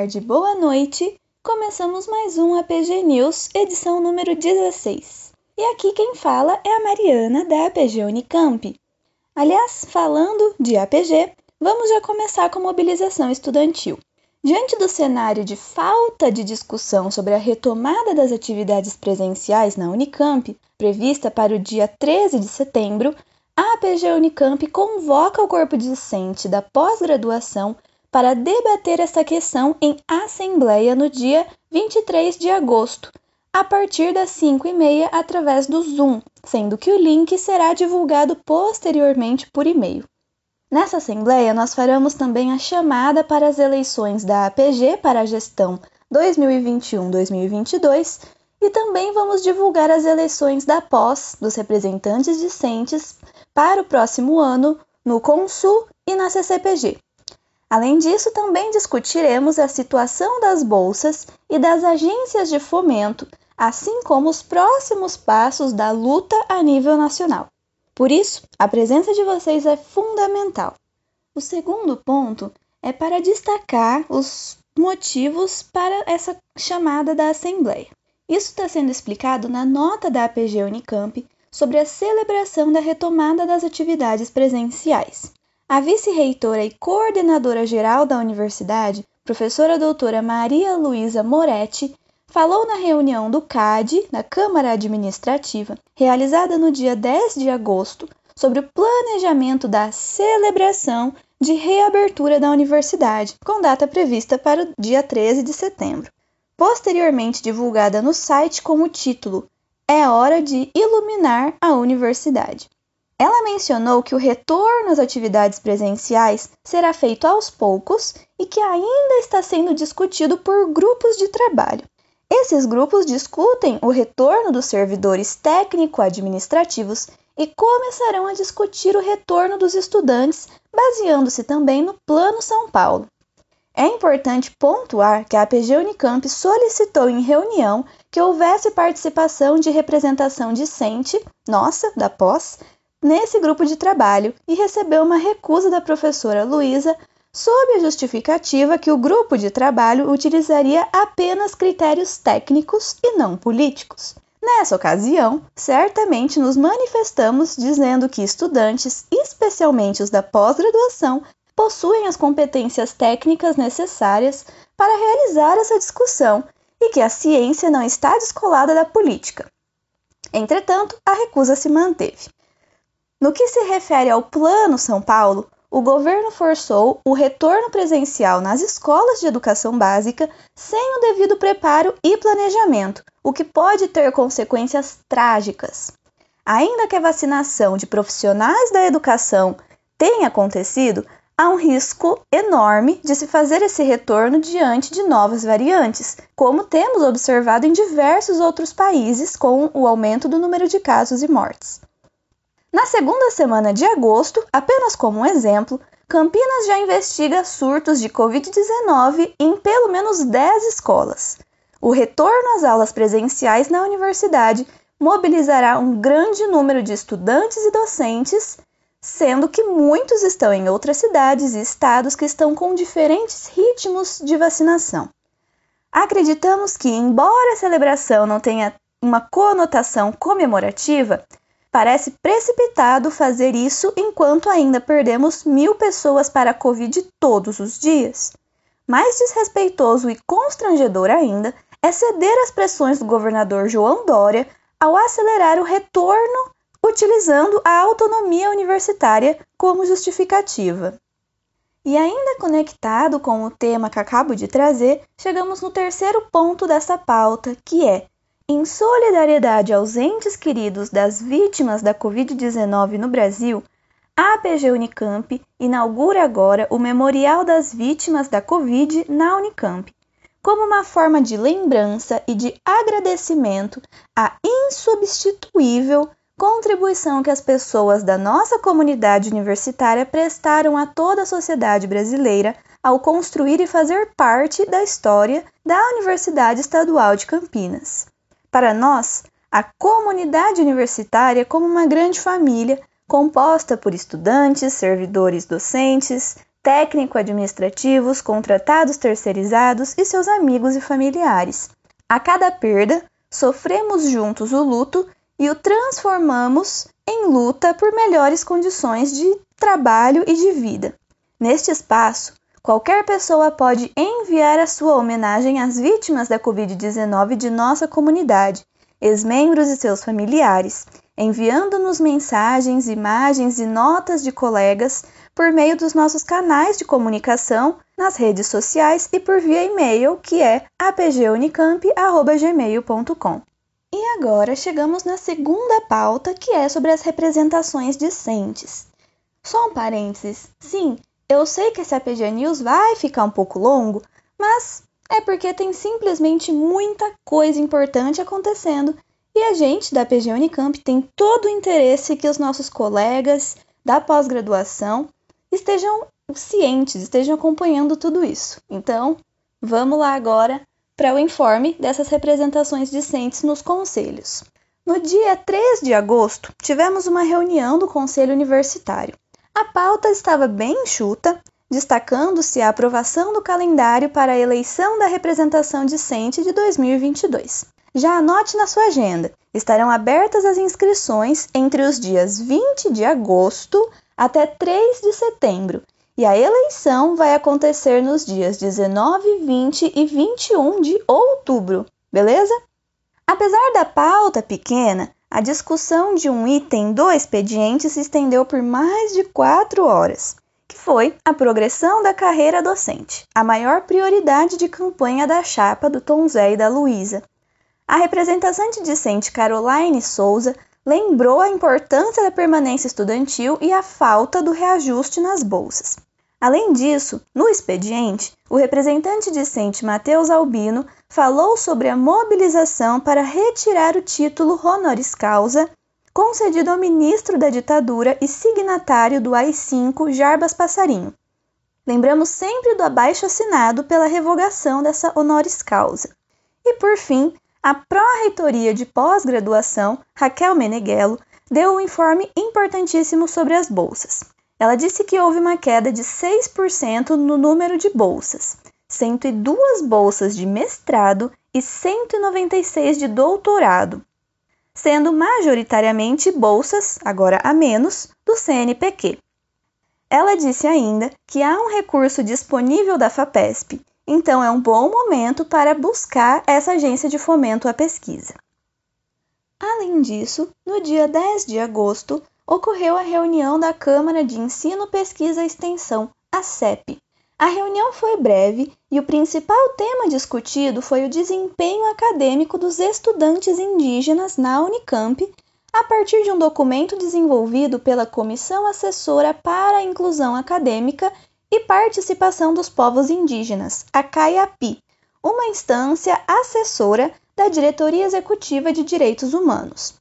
tarde, boa noite. Começamos mais um APG News, edição número 16. E aqui quem fala é a Mariana da APG Unicamp. Aliás, falando de APG, vamos já começar com a mobilização estudantil. Diante do cenário de falta de discussão sobre a retomada das atividades presenciais na Unicamp, prevista para o dia 13 de setembro, a APG Unicamp convoca o corpo discente da pós-graduação para debater essa questão em assembleia no dia 23 de agosto, a partir das 5h30 através do Zoom, sendo que o link será divulgado posteriormente por e-mail. Nessa assembleia, nós faremos também a chamada para as eleições da APG para a gestão 2021-2022 e também vamos divulgar as eleições da pós dos representantes discentes para o próximo ano no Consul e na CCPG. Além disso, também discutiremos a situação das bolsas e das agências de fomento, assim como os próximos passos da luta a nível nacional. Por isso, a presença de vocês é fundamental. O segundo ponto é para destacar os motivos para essa chamada da Assembleia. Isso está sendo explicado na nota da APG Unicamp sobre a celebração da retomada das atividades presenciais. A vice-reitora e coordenadora geral da universidade, professora doutora Maria Luísa Moretti, falou na reunião do CAD, da Câmara Administrativa, realizada no dia 10 de agosto, sobre o planejamento da celebração de reabertura da universidade, com data prevista para o dia 13 de setembro. Posteriormente divulgada no site com o título É hora de iluminar a universidade. Ela mencionou que o retorno às atividades presenciais será feito aos poucos e que ainda está sendo discutido por grupos de trabalho. Esses grupos discutem o retorno dos servidores técnico-administrativos e começarão a discutir o retorno dos estudantes, baseando-se também no Plano São Paulo. É importante pontuar que a APG Unicamp solicitou em reunião que houvesse participação de representação discente, nossa, da pós, nesse grupo de trabalho e recebeu uma recusa da professora Luísa sob a justificativa que o grupo de trabalho utilizaria apenas critérios técnicos e não políticos. Nessa ocasião, certamente nos manifestamos dizendo que estudantes, especialmente os da pós-graduação, possuem as competências técnicas necessárias para realizar essa discussão e que a ciência não está descolada da política. Entretanto, a recusa se manteve. No que se refere ao Plano São Paulo, o governo forçou o retorno presencial nas escolas de educação básica sem o devido preparo e planejamento, o que pode ter consequências trágicas. Ainda que a vacinação de profissionais da educação tenha acontecido, há um risco enorme de se fazer esse retorno diante de novas variantes, como temos observado em diversos outros países com o aumento do número de casos e mortes. Na segunda semana de agosto, apenas como um exemplo, Campinas já investiga surtos de Covid-19 em pelo menos 10 escolas. O retorno às aulas presenciais na universidade mobilizará um grande número de estudantes e docentes, sendo que muitos estão em outras cidades e estados que estão com diferentes ritmos de vacinação. Acreditamos que, embora a celebração não tenha uma conotação comemorativa, Parece precipitado fazer isso enquanto ainda perdemos mil pessoas para a Covid todos os dias. Mais desrespeitoso e constrangedor ainda é ceder às pressões do governador João Dória ao acelerar o retorno utilizando a autonomia universitária como justificativa. E ainda conectado com o tema que acabo de trazer, chegamos no terceiro ponto dessa pauta, que é em solidariedade aos entes queridos das vítimas da Covid-19 no Brasil, a APG Unicamp inaugura agora o Memorial das Vítimas da Covid na Unicamp, como uma forma de lembrança e de agradecimento à insubstituível contribuição que as pessoas da nossa comunidade universitária prestaram a toda a sociedade brasileira ao construir e fazer parte da história da Universidade Estadual de Campinas. Para nós, a comunidade universitária é como uma grande família composta por estudantes, servidores docentes, técnico-administrativos, contratados terceirizados e seus amigos e familiares. A cada perda, sofremos juntos o luto e o transformamos em luta por melhores condições de trabalho e de vida. Neste espaço, qualquer pessoa pode enviar a sua homenagem às vítimas da Covid-19 de nossa comunidade, ex-membros e seus familiares, enviando-nos mensagens, imagens e notas de colegas por meio dos nossos canais de comunicação nas redes sociais e por via e-mail, que é apgunicamp.gmail.com. E agora chegamos na segunda pauta, que é sobre as representações discentes. Só um parênteses. Sim, eu sei que esse APG News vai ficar um pouco longo, mas é porque tem simplesmente muita coisa importante acontecendo e a gente da PG Unicamp tem todo o interesse que os nossos colegas da pós-graduação estejam cientes, estejam acompanhando tudo isso. Então, vamos lá agora para o informe dessas representações discentes nos conselhos. No dia 3 de agosto, tivemos uma reunião do Conselho Universitário. A pauta estava bem enxuta, destacando-se a aprovação do calendário para a eleição da representação discente de 2022. Já anote na sua agenda, estarão abertas as inscrições entre os dias 20 de agosto até 3 de setembro, e a eleição vai acontecer nos dias 19, 20 e 21 de outubro, beleza? Apesar da pauta pequena, a discussão de um item do expediente se estendeu por mais de quatro horas, que foi a progressão da carreira docente, a maior prioridade de campanha da chapa do Tom Zé e da Luísa. A representante discente Caroline Souza lembrou a importância da permanência estudantil e a falta do reajuste nas bolsas. Além disso, no expediente, o representante discente Matheus Albino falou sobre a mobilização para retirar o título honoris causa concedido ao ministro da ditadura e signatário do AI-5, Jarbas Passarinho. Lembramos sempre do abaixo assinado pela revogação dessa honoris causa. E por fim, a pró-reitoria de pós-graduação, Raquel Meneghello, deu um informe importantíssimo sobre as bolsas. Ela disse que houve uma queda de 6% no número de bolsas, 102 bolsas de mestrado e 196 de doutorado, sendo majoritariamente bolsas, agora a menos, do CNPq. Ela disse ainda que há um recurso disponível da FAPESP, então é um bom momento para buscar essa agência de fomento à pesquisa. Além disso, no dia 10 de agosto, ocorreu a reunião da Câmara de Ensino, Pesquisa e Extensão, a CEP, a reunião foi breve e o principal tema discutido foi o desempenho acadêmico dos estudantes indígenas na Unicamp a partir de um documento desenvolvido pela Comissão Assessora para a Inclusão Acadêmica e Participação dos Povos Indígenas, a CAIAPI, uma instância assessora da Diretoria Executiva de Direitos Humanos.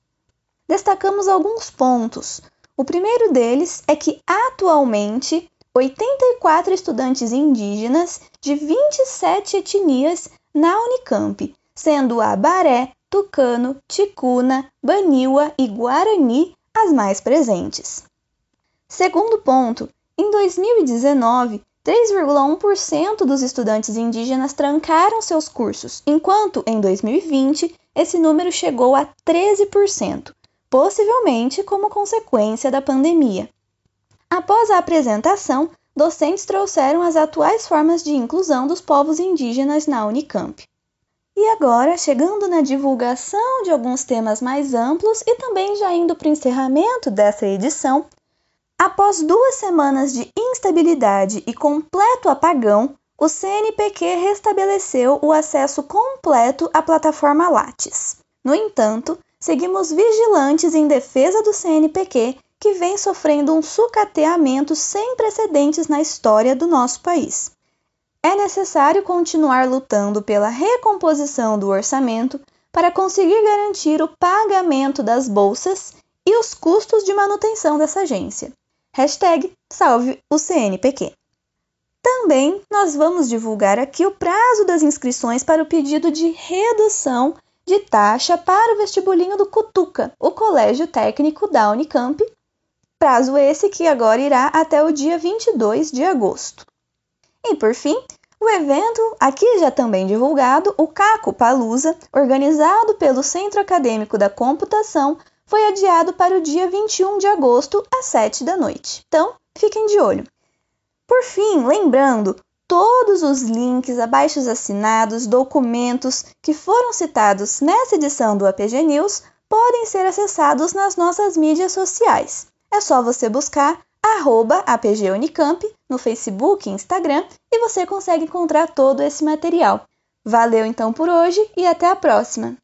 Destacamos alguns pontos. O primeiro deles é que, atualmente, 84 estudantes indígenas de 27 etnias na Unicamp, sendo a Baré, Tucano, Ticuna, Baniwa e Guarani as mais presentes. Segundo ponto, em 2019, 3,1% dos estudantes indígenas trancaram seus cursos, enquanto em 2020 esse número chegou a 13%, possivelmente como consequência da pandemia. Após a apresentação, docentes trouxeram as atuais formas de inclusão dos povos indígenas na Unicamp. E agora, chegando na divulgação de alguns temas mais amplos e também já indo para o encerramento dessa edição, após duas semanas de instabilidade e completo apagão, o CNPq restabeleceu o acesso completo à plataforma Lattes. No entanto, seguimos vigilantes em defesa do CNPq que vem sofrendo um sucateamento sem precedentes na história do nosso país. É necessário continuar lutando pela recomposição do orçamento para conseguir garantir o pagamento das bolsas e os custos de manutenção dessa agência. Hashtag salve o CNPq. Também nós vamos divulgar aqui o prazo das inscrições para o pedido de redução de taxa para o vestibulinho do Cutuca, o Colégio Técnico da Unicamp, prazo esse que agora irá até o dia 22 de agosto. E por fim, o evento, aqui já também divulgado, o Caco Palusa, organizado pelo Centro Acadêmico da Computação, foi adiado para o dia 21 de agosto, às 7 da noite. Então, fiquem de olho. Por fim, lembrando, todos os links abaixo assinados, documentos que foram citados nessa edição do APG News podem ser acessados nas nossas mídias sociais. É só você buscar arroba no Facebook e Instagram e você consegue encontrar todo esse material. Valeu então por hoje e até a próxima!